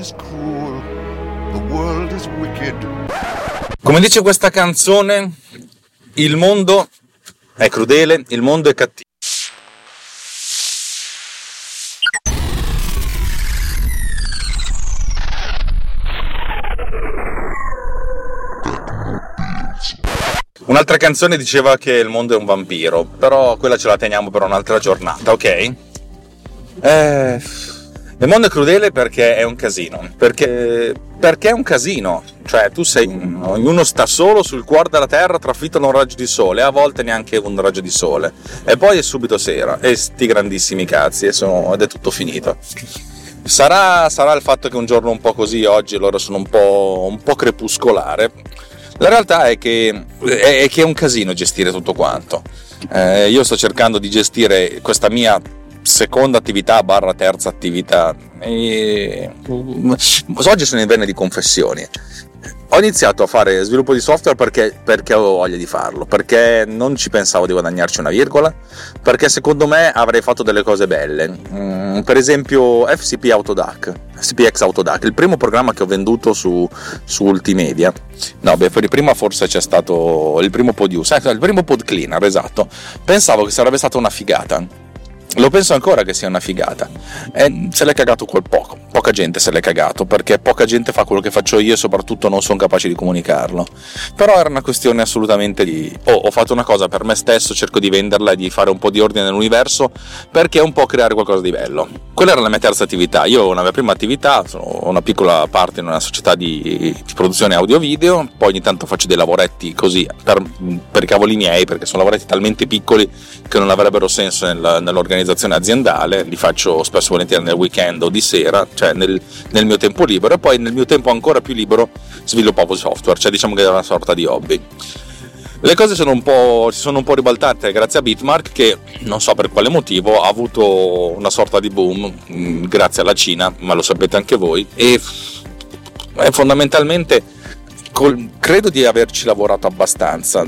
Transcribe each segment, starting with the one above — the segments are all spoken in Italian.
is cruel. The world is wicked. Come dice questa canzone, il mondo è crudele, il mondo è cattivo. Un'altra canzone diceva che il mondo è un vampiro, però quella ce la teniamo per un'altra giornata, ok? Eh, il mondo è crudele perché è un casino, perché, perché è un casino, cioè tu sei, ognuno sta solo sul cuore della terra trafitto da un raggio di sole, a volte neanche un raggio di sole, e poi è subito sera, e sti grandissimi cazzi, sono, ed è tutto finito. Sarà, sarà, il fatto che un giorno un po' così oggi loro sono un po', un po crepuscolare, la realtà è che, è, che, è un casino gestire tutto quanto. Eh, io sto cercando di gestire questa mia seconda attività barra terza attività e oggi sono in venne di confessioni ho iniziato a fare sviluppo di software perché, perché, avevo voglia di farlo, perché non ci pensavo di guadagnarci una virgola, perché secondo me avrei fatto delle cose belle. Mm, per esempio FCP Autodac, FCPX Autodac, il primo programma che ho venduto su, su Ultimedia. No, beh, poi prima forse c'è stato il primo Podius, eh, il primo Pod Cleaner, esatto. Pensavo che sarebbe stata una figata lo penso ancora che sia una figata. E se l'è cagato quel poco. Poca gente se l'è cagato perché poca gente fa quello che faccio io e soprattutto non sono capace di comunicarlo. Però era una questione assolutamente di oh, ho fatto una cosa per me stesso, cerco di venderla e di fare un po' di ordine nell'universo perché un po' creare qualcosa di bello. Quella era la mia terza attività. Io ho una mia prima attività, ho una piccola parte in una società di, di produzione audio-video, poi ogni tanto faccio dei lavoretti così per, per i cavoli miei perché sono lavoretti talmente piccoli che non avrebbero senso nel, nell'organizzazione organizzazione aziendale, li faccio spesso volentieri nel weekend o di sera, cioè nel, nel, mio tempo libero, e poi nel mio tempo ancora più libero sviluppavo software, cioè diciamo che era una sorta di hobby. Le cose sono si sono un po' ribaltate grazie a Bitmark che non so per quale motivo ha avuto una sorta di boom mm, grazie alla Cina, ma lo sapete anche voi, e fondamentalmente credo di averci lavorato abbastanza,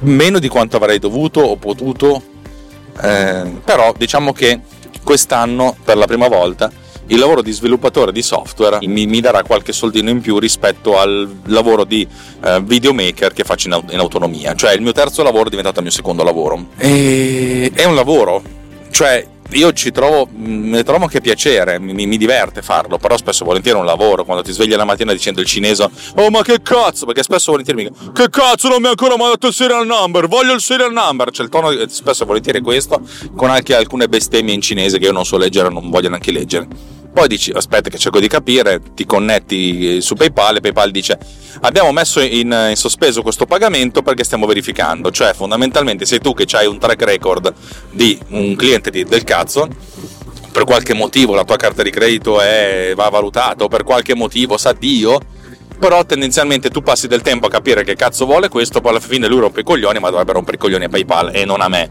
meno di quanto avrei dovuto o potuto eh, però diciamo che quest'anno per la prima volta il lavoro di sviluppatore di software mi, mi darà qualche soldino in più rispetto al lavoro di uh, videomaker che faccio in, in, autonomia. Cioè il mio terzo lavoro è diventato il mio secondo lavoro. E è un lavoro, cioè io ci trovo, mm, ne trovo anche piacere, mi, mi, diverte farlo, però spesso volentieri è un lavoro, quando ti svegli la mattina dicendo il cinese, oh ma che cazzo, perché spesso volentieri mi dicono, che cazzo non mi ha ancora mandato il serial number, voglio il serial number, cioè il tono spesso e volentieri è questo, con anche alcune bestemmie in cinese che io non so leggere non voglio neanche leggere poi dici, aspetta che cerco di capire, ti connetti su PayPal e PayPal dice abbiamo messo in, in sospeso questo pagamento perché stiamo verificando, cioè fondamentalmente sei tu che hai un track record di un cliente di, del cazzo, per qualche motivo la tua carta di credito è, va valutata o per qualche motivo sa Dio, però tendenzialmente tu passi del tempo a capire che cazzo vuole questo, poi alla fine lui rompe i coglioni, ma dovrebbe rompere i coglioni a PayPal e non a me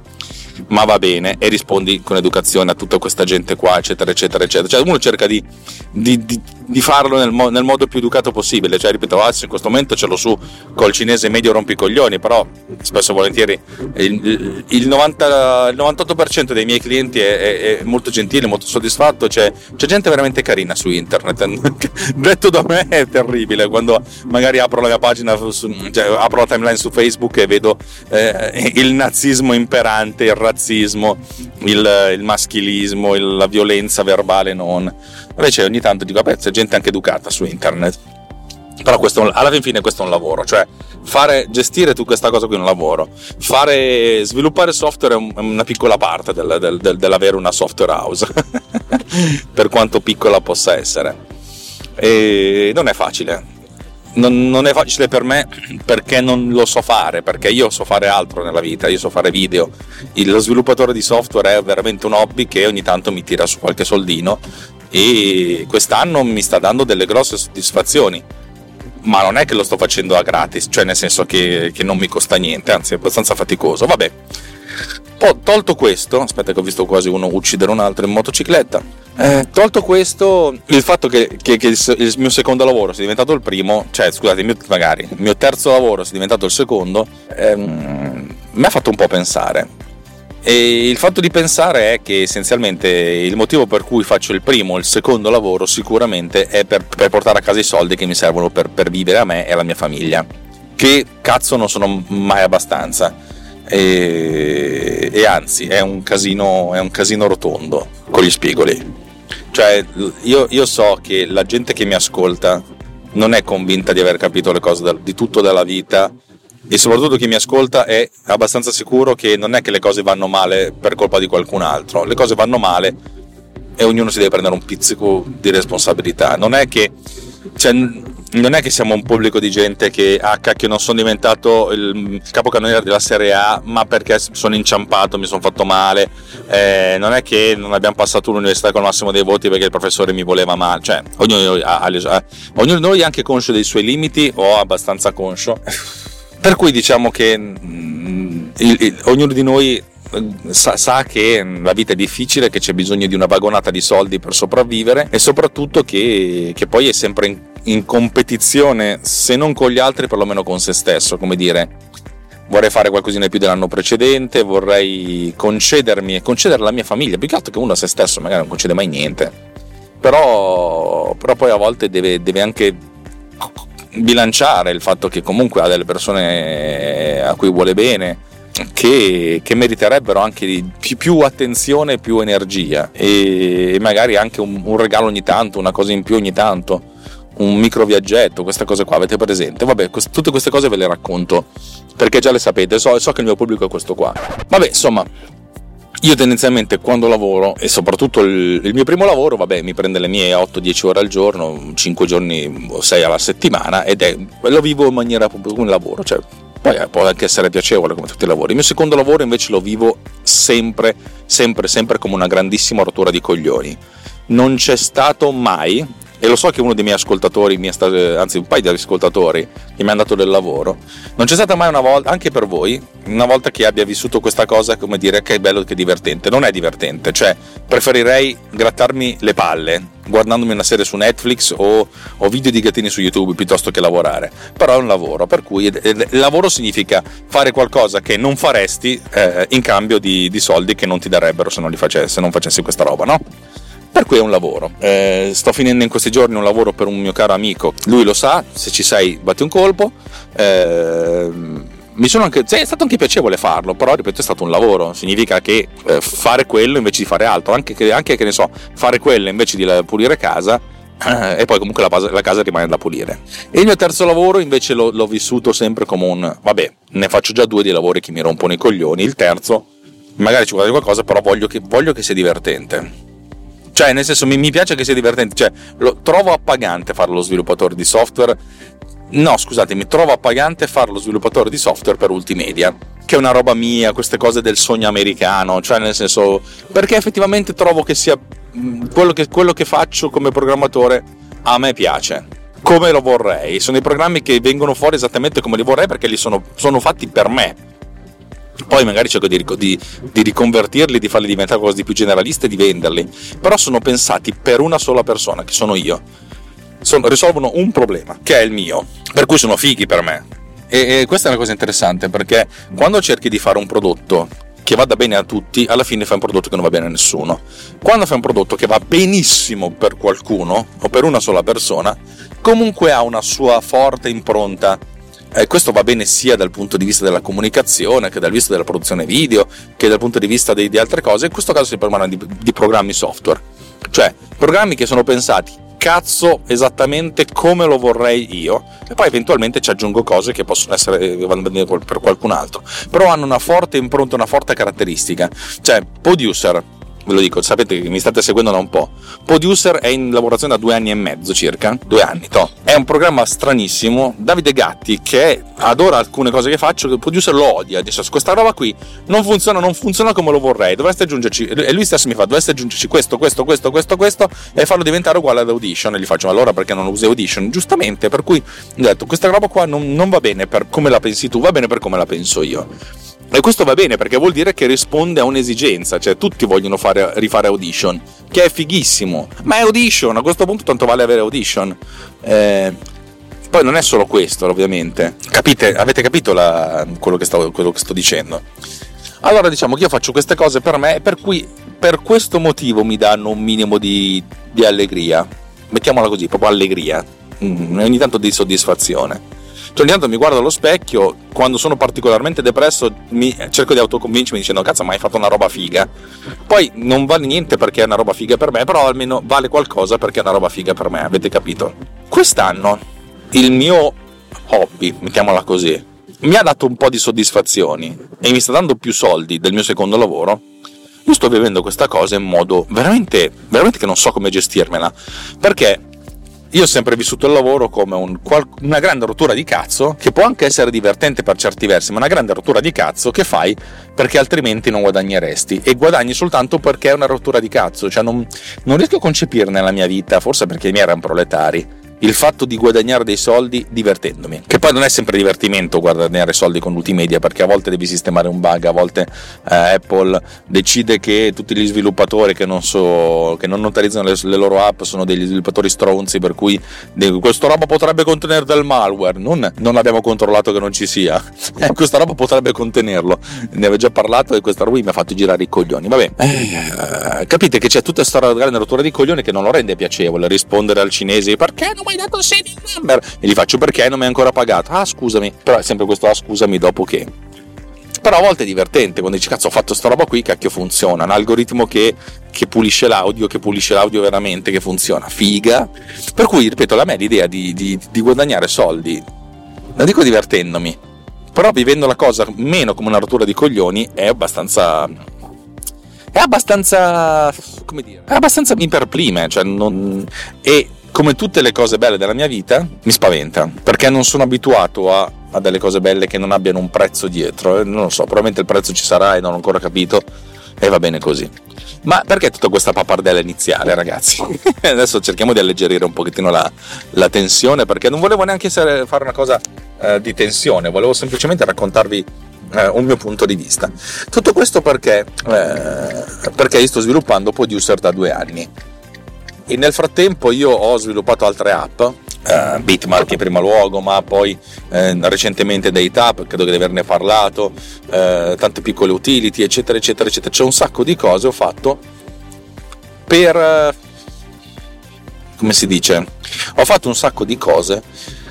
ma va bene e rispondi con educazione a tutta questa gente qua, eccetera, eccetera, eccetera. Cioè uno cerca di, di, di, di farlo nel, mo, nel, modo più educato possibile, cioè ripeto, adesso in questo momento ce l'ho su col cinese medio rompicoglioni, però spesso e volentieri il, il, 90, il 98% dei miei clienti è, è, è, molto gentile, molto soddisfatto, c'è, c'è gente veramente carina su internet. Detto da me è terribile quando magari apro la mia pagina, su, cioè, apro la timeline su Facebook e vedo eh, il nazismo imperante, il razzismo, il, il maschilismo, il, la violenza verbale non. Invece ogni tanto dico, vabbè, c'è gente anche educata su internet. Però questo, alla fine questo è un lavoro, cioè fare, gestire tu questa cosa qui è un lavoro. Fare, sviluppare software è una piccola parte del, del, del, dell'avere una software house, per quanto piccola possa essere. E non è facile, non, non, è facile per me perché non lo so fare, perché io so fare altro nella vita, io so fare video. Lo sviluppatore di software è veramente un hobby che ogni tanto mi tira su qualche soldino e quest'anno mi sta dando delle grosse soddisfazioni. Ma non è che lo sto facendo a gratis, cioè nel senso che, che non mi costa niente, anzi è abbastanza faticoso. Vabbè, tolto questo, aspetta che ho visto quasi uno uccidere un altro in motocicletta, eh, tolto questo, il fatto che, che, che, il mio secondo lavoro sia diventato il primo, cioè scusate, mio, magari il mio terzo lavoro sia diventato il secondo, ehm, mi ha fatto un po' pensare. E il fatto di pensare è che essenzialmente il motivo per cui faccio il primo o il secondo lavoro sicuramente è per, per, portare a casa i soldi che mi servono per, per vivere a me e alla mia famiglia, che cazzo non sono mai abbastanza. E, e, anzi è un, casino, è un casino rotondo con gli spigoli. Cioè, io, io, so che la gente che mi ascolta non è convinta di aver capito le cose di tutto della vita e soprattutto chi mi ascolta è abbastanza sicuro che non è che le cose vanno male per colpa di qualcun altro, le cose vanno male e ognuno si deve prendere un pizzico di responsabilità. Non è che, cioè, non è che siamo un pubblico di gente che, ah cacchio, non sono diventato il capocannoniere della Serie A, ma perché sono inciampato, mi sono fatto male. Eh, non è che non abbiamo passato l'università con il massimo dei voti perché il professore mi voleva male. Cioè, ognuno, ha, ha, ognuno di noi è anche conscio dei suoi limiti o abbastanza conscio. Per cui diciamo che mm, il, il, ognuno di noi eh, sa, sa, che la vita è difficile, che c'è bisogno di una vagonata di soldi per sopravvivere e soprattutto che, che poi è sempre in, in, competizione, se non con gli altri, perlomeno con se stesso, come dire. Vorrei fare qualcosina di più dell'anno precedente, vorrei concedermi e concedere alla mia famiglia, più che altro che uno a se stesso magari non concede mai niente. Però, però poi a volte deve, deve anche bilanciare il fatto che comunque ha delle persone a cui vuole bene, che, che, meriterebbero anche più, più, attenzione e più energia e magari anche un, un, regalo ogni tanto, una cosa in più ogni tanto, un micro viaggetto, queste cose qua avete presente? Vabbè, quest- tutte queste cose ve le racconto perché già le sapete, so, so che il mio pubblico è questo qua. Vabbè, insomma, io tendenzialmente quando lavoro, e soprattutto il, il, mio primo lavoro, vabbè, mi prende le mie 8-10 ore al giorno, 5 giorni o 6 alla settimana, ed è, lo vivo in maniera proprio un lavoro, cioè poi può anche essere piacevole come tutti i lavori. Il mio secondo lavoro invece lo vivo sempre, sempre, sempre come una grandissima rottura di coglioni. Non c'è stato mai, e lo so che uno dei miei ascoltatori, anzi un paio di ascoltatori che mi hanno dato del lavoro, non c'è stata mai una volta, anche per voi, una volta che abbia vissuto questa cosa come dire che è bello che è divertente. Non è divertente, cioè preferirei grattarmi le palle guardandomi una serie su Netflix o, o video di gattini su YouTube piuttosto che lavorare. Però è un lavoro, per cui il lavoro significa fare qualcosa che non faresti eh, in cambio di, di, soldi che non ti darebbero se non, facessi, se non facessi questa roba, no? Per cui è un lavoro. Eh, sto finendo in questi giorni un lavoro per un mio caro amico. Lui lo sa, se ci sei batti un colpo. Eh, anche, è stato anche piacevole farlo, però ripeto è stato un lavoro, significa che eh, fare quello invece di fare altro, anche che, anche che ne so, fare quello invece di pulire casa eh, e poi comunque la, la, casa rimane da pulire. E il mio terzo lavoro invece l'ho, l'ho vissuto sempre come un, vabbè, ne faccio già due di lavori che mi rompono i coglioni, il terzo magari ci vuole qualcosa, però voglio che, voglio che sia divertente. Cioè, nel senso, mi, mi piace che sia divertente. Cioè, lo, trovo appagante fare lo sviluppatore di software. No, scusatemi, trovo appagante fare lo sviluppatore di software per Ultimedia. Che è una roba mia, queste cose del sogno americano. Cioè, nel senso, perché effettivamente trovo che sia quello che, quello che faccio come programmatore a me piace come lo vorrei. Sono i programmi che vengono fuori esattamente come li vorrei perché li sono, sono fatti per me poi magari cerco di, di, di, riconvertirli, di farli diventare cose di più generaliste e di venderli, però sono pensati per una sola persona, che sono io. Sono, risolvono un problema, che è il mio, per cui sono fighi per me. E, e questa è una cosa interessante perché quando cerchi di fare un prodotto che vada bene a tutti, alla fine fai un prodotto che non va bene a nessuno. Quando fai un prodotto che va benissimo per qualcuno o per una sola persona, comunque ha una sua forte impronta eh, questo va bene sia dal punto di vista della comunicazione che dal vista della produzione video, che dal punto di vista di, di altre cose. In questo caso si parla di, di programmi software, cioè programmi che sono pensati cazzo esattamente come lo vorrei io e poi eventualmente ci aggiungo cose che possono essere bene per qualcun altro. Però hanno una forte impronta una forte caratteristica. Cioè producer ve lo dico, sapete che mi state seguendo da un po'. Producer è in lavorazione da due anni e mezzo circa, due anni, to. È un programma stranissimo. Davide Gatti, che adora alcune cose che faccio, il producer lo odia, dice questa roba qui non funziona, non funziona come lo vorrei, dovreste aggiungerci, e lui stesso mi fa, dovreste aggiungerci questo, questo, questo, questo, questo, e farlo diventare uguale ad Audition. E gli faccio, allora perché non usi Audition? Giustamente, per cui ho detto, questa roba qua non, non va bene per come la pensi tu, va bene per come la penso io. E questo va bene perché vuol dire che risponde a un'esigenza, cioè tutti vogliono fare, rifare Audition, che è fighissimo, ma è Audition, a questo punto tanto vale avere Audition. Eh, poi non è solo questo, ovviamente. Capite? Avete capito la, quello, che sto, quello, che sto, dicendo? Allora diciamo che io faccio queste cose per me, per cui per questo motivo mi danno un minimo di, di allegria. Mettiamola così, proprio allegria. Mm, ogni tanto di soddisfazione. Cioè, ogni tanto mi guardo allo specchio, quando sono particolarmente depresso, mi, cerco di autoconvincermi dicendo cazzo, ma hai fatto una roba figa. Poi non vale niente perché è una roba figa per me, però almeno vale qualcosa perché è una roba figa per me, avete capito? Quest'anno il mio hobby, mettiamola così, mi ha dato un po' di soddisfazioni e mi sta dando più soldi del mio secondo lavoro. Io sto vivendo questa cosa in modo veramente, veramente che non so come gestirmela. Perché io ho sempre vissuto il lavoro come un, una grande rottura di cazzo, che può anche essere divertente per certi versi, ma una grande rottura di cazzo che fai perché altrimenti non guadagneresti. E guadagni soltanto perché è una rottura di cazzo. Cioè non, non riesco a concepire nella mia vita, forse perché i miei erano proletari il fatto di guadagnare dei soldi divertendomi. Che poi non è sempre divertimento guadagnare soldi con multimedia, perché a volte devi sistemare un bug, a volte eh, Apple decide che tutti gli sviluppatori che non, so, che non notarizzano le, le, loro app sono degli sviluppatori stronzi, per cui questa roba potrebbe contenere del malware. Non, non abbiamo controllato che non ci sia. Eh, questa roba potrebbe contenerlo. Ne avevo già parlato e questa roba mi ha fatto girare i coglioni. Vabbè, eh, capite che c'è tutta questa grande rottura di coglioni che non lo rende piacevole rispondere al cinese perché non mi hai dato il saving number? E gli faccio perché non mi hai ancora pagato? Ah, scusami. Però è sempre questo ah, scusami dopo che. Però a volte è divertente quando dici cazzo ho fatto sta roba qui, cacchio funziona. Un algoritmo che, che pulisce l'audio, che pulisce l'audio veramente, che funziona. Figa. Per cui, ripeto, a me l'idea di, di, di guadagnare soldi, non dico divertendomi, però vivendo la cosa meno come una rottura di coglioni è abbastanza è abbastanza come dire è abbastanza imperplime cioè non, e come tutte le cose belle della mia vita, mi spaventa perché non sono abituato a, a delle cose belle che non abbiano un prezzo dietro. Non lo so, probabilmente il prezzo ci sarà e non ho ancora capito e va bene così. Ma perché tutta questa pappardella iniziale, ragazzi? Adesso cerchiamo di alleggerire un pochettino la, la tensione perché non volevo neanche essere, fare una cosa eh, di tensione, volevo semplicemente raccontarvi eh, un mio punto di vista. Tutto questo perché, eh, perché io sto sviluppando Producer da due anni e nel frattempo io ho sviluppato altre app, uh, Bitmark in primo luogo, ma poi eh, recentemente DateUp, credo di averne parlato, eh, tante piccole utility, eccetera, eccetera, eccetera. C'è un sacco di cose ho fatto per... Eh, come si dice? Ho fatto un sacco di cose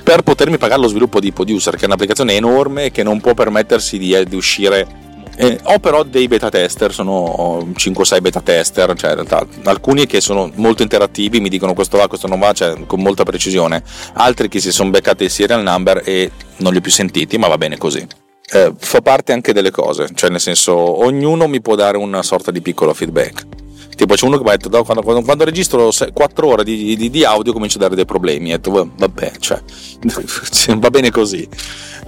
per potermi pagare lo sviluppo di Producer, che è un'applicazione enorme che non può permettersi di, di uscire eh, ho però dei beta tester, sono 5-6 beta tester, cioè in realtà alcuni che sono molto interattivi, mi dicono questo va, questo non va, cioè, con molta precisione, altri che si sono beccati il serial number e non li ho più sentiti, ma va bene così. Eh, fa parte anche delle cose, cioè nel senso ognuno mi può dare una sorta di piccolo feedback. Tipo c'è uno che mi ha detto quando, quando, quando, registro 4 ore di, di, di, audio comincio a dare dei problemi. Ho detto vabbè, cioè, va bene così.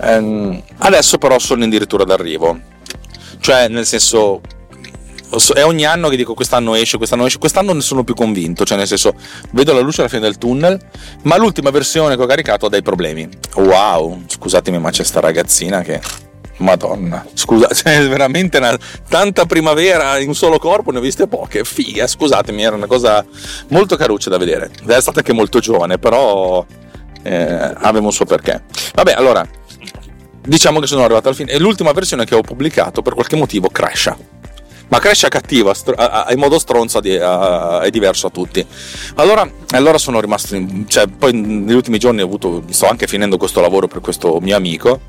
Eh, adesso però sono addirittura d'arrivo cioè, nel senso, è ogni anno che dico quest'anno esce, quest'anno esce, quest'anno ne sono più convinto, cioè nel senso vedo la luce alla fine del tunnel, ma l'ultima versione che ho caricato ha dei problemi. Wow, scusatemi ma c'è sta ragazzina che... Madonna, scusa, c'è veramente una, tanta primavera in un solo corpo, ne ho viste poche, figa, scusatemi, era una cosa molto caruccia da vedere. È stata anche molto giovane, però eh, aveva un suo perché. Vabbè, allora, diciamo che sono arrivato al fine. E l'ultima versione che ho pubblicato per qualche motivo crasha. Ma crasha cattiva, in modo stronzo è diverso a tutti. Allora, allora sono rimasto. In, cioè, poi negli ultimi giorni ho avuto. Sto anche finendo questo lavoro per questo mio amico,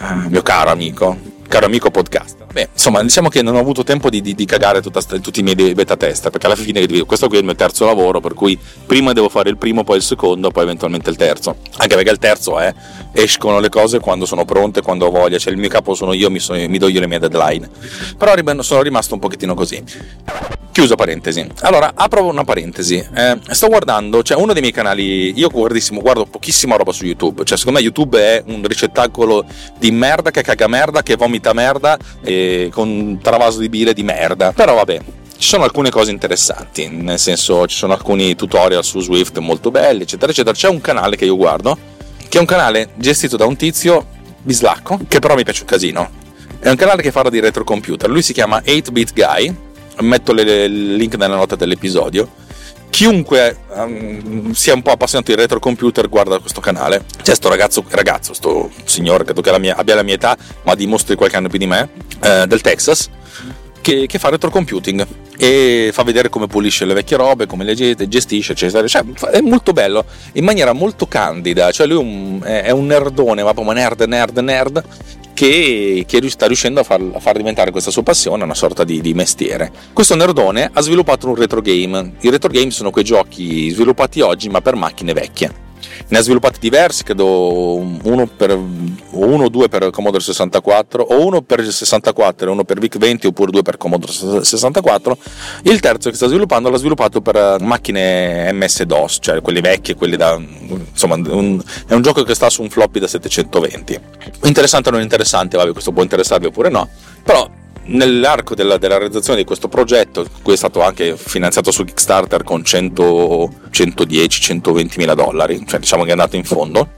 eh, mio caro amico, caro amico podcast. Beh, insomma, diciamo che non ho avuto tempo di, di, di cagare tutta, tutti i miei beta test, perché alla fine questo qui è il mio terzo lavoro, per cui prima devo fare il primo, poi il secondo, poi eventualmente il terzo. Anche perché il terzo è escono le cose quando sono pronte, quando ho voglia, cioè il mio capo sono io, mi, sono, mi do io le mie deadline. Però sono rimasto un pochettino così. Chiusa parentesi. Allora, apro una parentesi. Eh, sto guardando, cioè uno dei miei canali, io guardissimo, guardo pochissima roba su YouTube, cioè secondo me YouTube è un ricettacolo di merda che caga merda, che vomita merda e con travaso di bile di merda. Però vabbè, ci sono alcune cose interessanti, nel senso ci sono alcuni tutorial su Swift molto belli, eccetera, eccetera. C'è un canale che io guardo, che è un canale gestito da un tizio bislacco, che però mi piace un casino. È un canale che parla di retrocomputer, lui si chiama 8-Bit Guy, metto il link nella nota dell'episodio, chiunque um, sia un po' appassionato di retro computer guarda questo canale. C'è sto ragazzo, ragazzo, sto signore, credo che la mia, abbia la mia età, ma dimostri qualche anno più di me, eh, del Texas, che, che fa retro computing e fa vedere come pulisce le vecchie robe, come le gestisce, eccetera. Cioè, è molto bello, in maniera molto candida. Cioè, lui è un nerdone, ma proprio nerd, nerd, nerd, che, che sta riuscendo a far, a far, diventare questa sua passione una sorta di, di, mestiere. Questo nerdone ha sviluppato un retro game. I retro game sono quei giochi sviluppati oggi, ma per macchine vecchie ne ha sviluppati diversi, credo uno, per, uno o due per Commodore 64, o uno per il 64 e uno per VIC-20 oppure due per Commodore 64. Il terzo che sta sviluppando l'ha sviluppato per macchine MS-DOS, cioè quelle vecchie, quelle da... insomma un, è un gioco che sta su un floppy da 720. Interessante o non interessante, vabbè questo può interessarvi oppure no, però nell'arco della, della, realizzazione di questo progetto, cui è stato anche finanziato su Kickstarter con 110-120 mila dollari, cioè diciamo che è andato in fondo,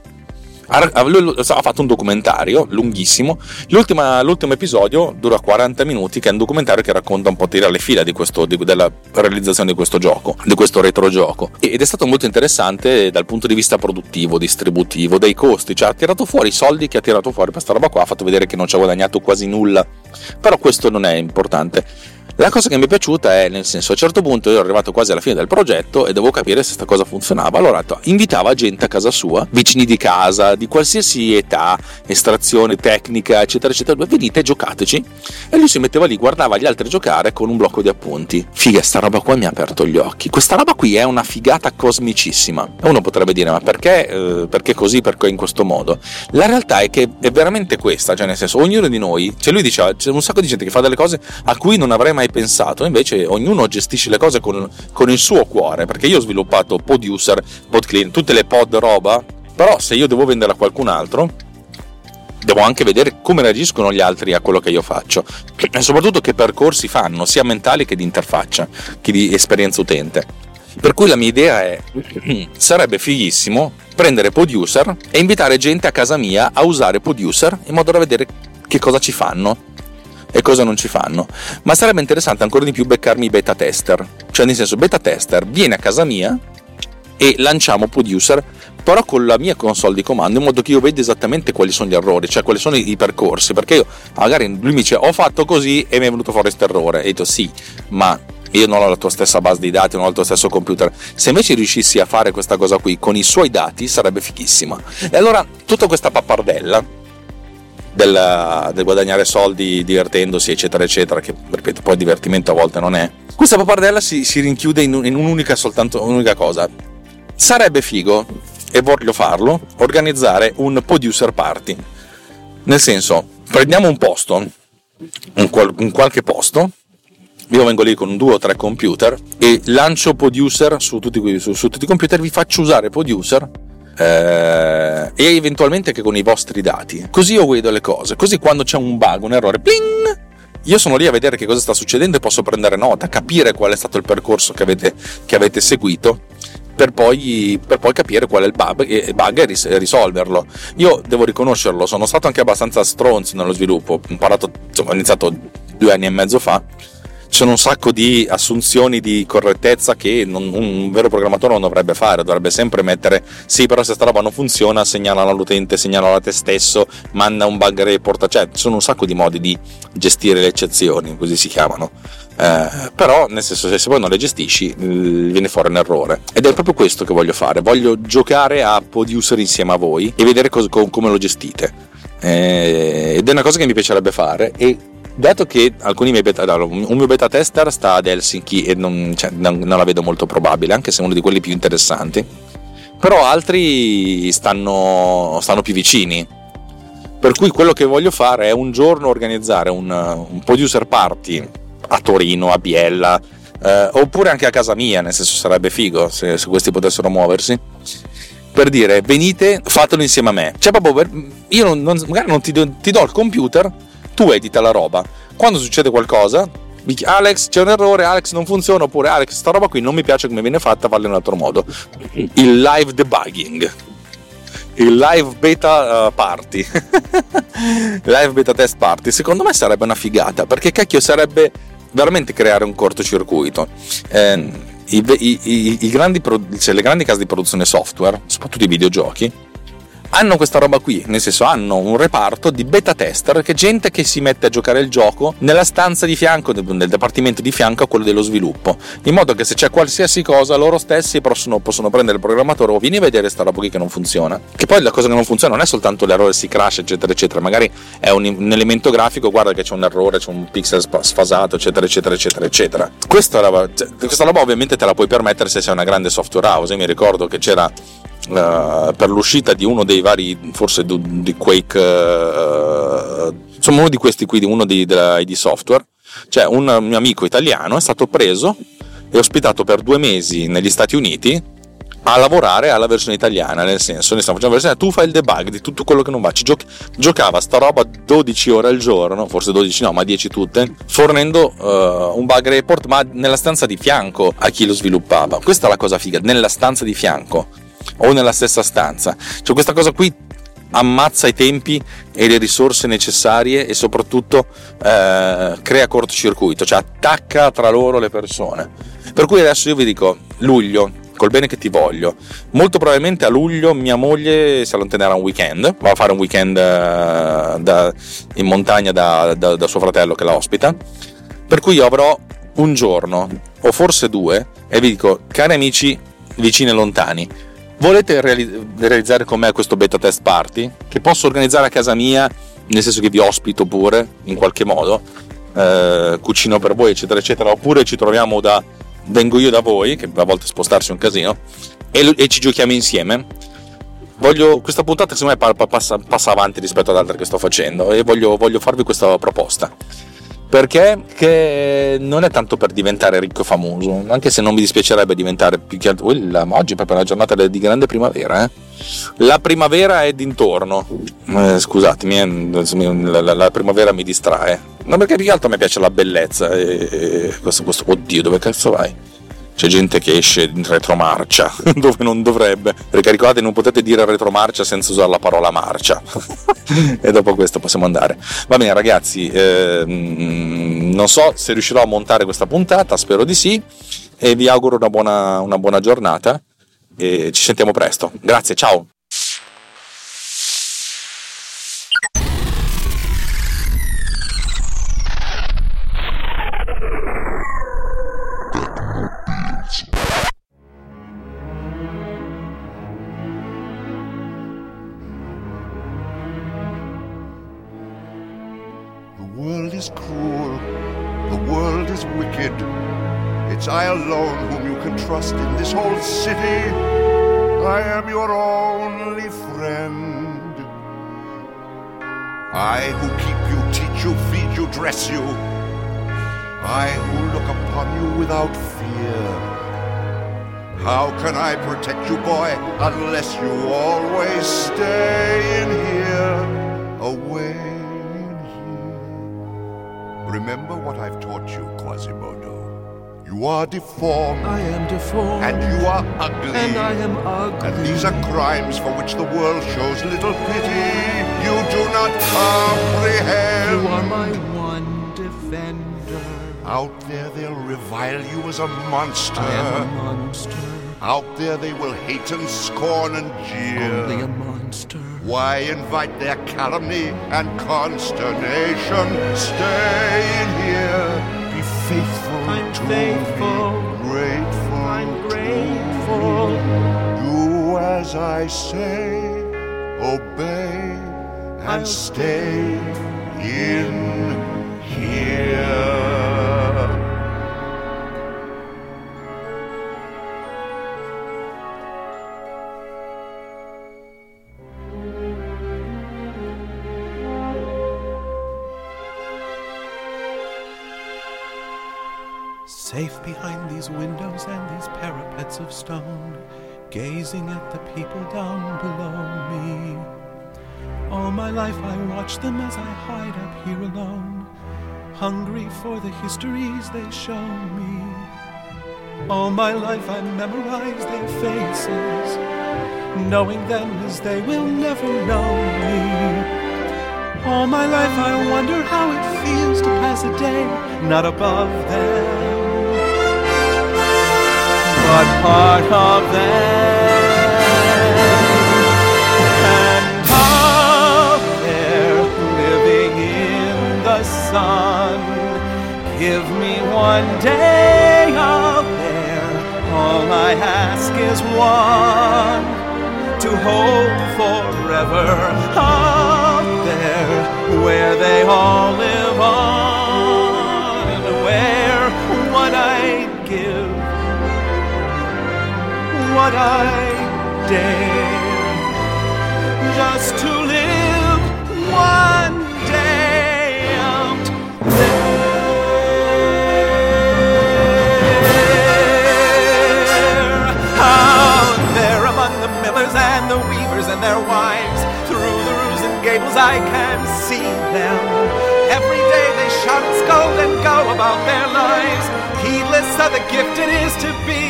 ha fatto un documentario lunghissimo. L'ultimo, l'ultimo episodio dura 40 minuti, che è un documentario che racconta un po' tira le fila di questo, di, della realizzazione di questo gioco, di questo retro gioco. Ed è stato molto interessante dal punto di vista produttivo, distributivo, dei costi. Cioè, ha tirato fuori i soldi che ha tirato fuori per questa roba qua, ha fatto vedere che non ci ha guadagnato quasi nulla. Però questo non è importante la cosa che mi è piaciuta è, nel senso, a un certo punto io ero arrivato quasi alla fine del progetto e dovevo capire se questa cosa funzionava. Allora invitava gente a casa sua, vicini di casa, di qualsiasi età, estrazione tecnica, eccetera, eccetera. Venite, giocateci. E lui si metteva lì, guardava gli altri giocare con un blocco di appunti. Figa, sta roba qua mi ha aperto gli occhi. Questa roba qui è una figata cosmicissima. E uno potrebbe dire, ma perché, eh, perché così, perché in questo modo? La realtà è che è veramente questa, cioè nel senso, ognuno di noi, cioè lui diceva, c'è un sacco di gente che fa delle cose a cui non avrei mai pensato, invece ognuno gestisce le cose con, con il suo cuore, perché io ho sviluppato Poduser, PodClean, tutte le pod roba, però se io devo vendere a qualcun altro, devo anche vedere come reagiscono gli altri a quello che io faccio e soprattutto che percorsi fanno, sia mentali che di interfaccia, che di esperienza utente. Per cui la mia idea è, sarebbe fighissimo prendere Poduser e invitare gente a casa mia a usare Poduser in modo da vedere che cosa ci fanno e cosa non ci fanno. Ma sarebbe interessante ancora di più beccarmi i beta tester. Cioè, nel senso, beta tester viene a casa mia e lanciamo Producer, però con la mia console di comando, in modo che io veda esattamente quali sono gli errori, cioè quali sono i percorsi. Perché io, magari lui mi dice, ho fatto così e mi è venuto fuori questo errore. E io dico, sì, ma io non ho la tua stessa base di dati, non ho il tuo stesso computer. Se invece riuscissi a fare questa cosa qui con i suoi dati, sarebbe fichissima. E allora tutta questa pappardella del, del, guadagnare soldi divertendosi, eccetera, eccetera, che ripeto, poi divertimento a volte non è. Questa pappardella si, si rinchiude in, in, un'unica, soltanto, un'unica cosa. Sarebbe figo, e voglio farlo, organizzare un producer party. Nel senso, prendiamo un posto, un, qual, un qualche posto, io vengo lì con due o tre computer e lancio producer su tutti, su, su tutti i computer, vi faccio usare producer eh, e eventualmente anche con i vostri dati. Così io vedo le cose, così quando c'è un bug, un errore, pling, io sono lì a vedere che cosa sta succedendo e posso prendere nota, capire qual è stato il percorso che avete, che avete seguito per poi, per poi, capire qual è il bug, e, bug e risolverlo. Io devo riconoscerlo, sono stato anche abbastanza stronzo nello sviluppo, ho imparato, insomma, ho iniziato due anni e mezzo fa ci sono un sacco di assunzioni di correttezza che non, un vero programmatore non dovrebbe fare, dovrebbe sempre mettere sì, però se sta roba non funziona, segnala all'utente, segnala a te stesso, manda un bug report, cioè ci sono un sacco di modi di gestire le eccezioni, così si chiamano. Eh, però nel senso se, poi non le gestisci viene fuori un errore. Ed è proprio questo che voglio fare. Voglio giocare a producer insieme a voi e vedere cos- come lo gestite. Eh, ed è una cosa che mi piacerebbe fare e dato che alcuni miei beta, un mio beta tester sta ad Helsinki e non, cioè, non, non la vedo molto probabile, anche se è uno di quelli più interessanti, però altri stanno, stanno più vicini. Per cui quello che voglio fare è un giorno organizzare un, un producer party a Torino, a Biella, eh, oppure anche a casa mia, nel senso sarebbe figo se, se questi potessero muoversi per dire venite, fatelo insieme a me. Cioè, proprio io non, non, magari non ti do, ti do, il computer, tu edita la roba. Quando succede qualcosa, Alex c'è un errore, Alex non funziona, oppure Alex sta roba qui non mi piace come viene fatta, farla in un altro modo. Il live debugging. Il live beta uh, party. live beta test party. Secondo me sarebbe una figata, perché cacchio sarebbe veramente creare un cortocircuito. Eh, i, i, i grandi, cioè le grandi case di produzione software, soprattutto i videogiochi, hanno questa roba qui, nel senso hanno un reparto di beta tester che è gente che si mette a giocare il gioco nella stanza di fianco, nel dipartimento di fianco a quello dello sviluppo, in modo che se c'è qualsiasi cosa loro stessi possono, possono prendere il programmatore o vieni a vedere sta roba qui che non funziona. Che poi la cosa che non funziona non è soltanto l'errore si crash eccetera eccetera, magari è un, un elemento grafico, guarda che c'è un errore, c'è un pixel sfasato eccetera eccetera eccetera eccetera. Questa roba, cioè, questa roba ovviamente te la puoi permettere se sei una grande software house, Io mi ricordo che c'era Uh, per l'uscita di uno dei vari, forse di, Quake, uh, insomma uno di questi qui, uno di, della ID Software, cioè un mio amico italiano è stato preso e ospitato per due mesi negli Stati Uniti a lavorare alla versione italiana, nel senso, noi stiamo facendo la versione, tu fai il debug di tutto quello che non va, ci giochi, giocava sta roba 12 ore al giorno, forse 12 no, ma 10 tutte, fornendo uh, un bug report, ma nella stanza di fianco a chi lo sviluppava. Questa è la cosa figa, nella stanza di fianco o nella stessa stanza. Cioè questa cosa qui ammazza i tempi e le risorse necessarie e soprattutto eh, crea cortocircuito, cioè attacca tra loro le persone. Per cui adesso io vi dico, luglio, col bene che ti voglio, molto probabilmente a luglio mia moglie si allontanerà un weekend, va a fare un weekend uh, da, in montagna da, da, da suo fratello che la ospita, per cui io avrò un giorno o forse due e vi dico, cari amici vicini e lontani, Volete realizzare con me questo beta test party? Che posso organizzare a casa mia, nel senso che vi ospito pure in qualche modo, eh, cucino per voi, eccetera, eccetera, oppure ci troviamo da. Vengo io da voi, che a volte spostarsi è un casino, e, e ci giochiamo insieme. Voglio, questa puntata secondo me passa, passa, avanti rispetto ad altre che sto facendo e voglio, voglio farvi questa proposta perché che non è tanto per diventare ricco e famoso, anche se non mi dispiacerebbe diventare più che altro. oggi è proprio una giornata di grande primavera. Eh? La primavera è d'intorno. Eh, scusatemi, eh, la, la, la, primavera mi distrae. Ma perché più che altro me piace la bellezza. E, e questo, questo, oddio, dove cazzo vai? C'è gente che esce in retromarcia dove non dovrebbe. Perché ricordate non potete dire retromarcia senza usare la parola marcia. E dopo questo possiamo andare. Va bene ragazzi eh, non so se riuscirò a montare questa puntata spero di sì. E vi auguro una buona, una buona giornata. E ci sentiamo presto. Grazie ciao How can I protect you, boy, unless you always stay in here, away? in here? Remember what I've taught you, Quasimodo. You are deformed. I am deformed. And you are ugly. And I am ugly. And these are crimes for which the world shows little pity. You do not comprehend. You are my one defender. Out there they'll revile you as a monster. I am a monster. Out there they will hate and scorn and jeer. Only a monster. Why invite their calumny and consternation? Stay in here, be faithful I'm to faithful. me, grateful. I'm grateful. Do as I say, obey, and I'll stay in here. Safe behind these windows and these parapets of stone, gazing at the people down below me. All my life I watch them as I hide up here alone, hungry for the histories they show me. All my life I memorize their faces, knowing them as they will never know me. All my life I wonder how it feels to pass a day not above them. But part of them. And up there, living in the sun, give me one day up there. All I ask is one to hold forever up there where they all live what I dare just to live one day out there. Out there among the millers and the weavers and their wives. Through the roofs and gables I can see them. Every day they shout scold and go about their lives, heedless of the gift it is to be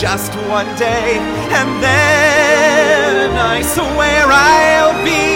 just one day, and then I swear I'll be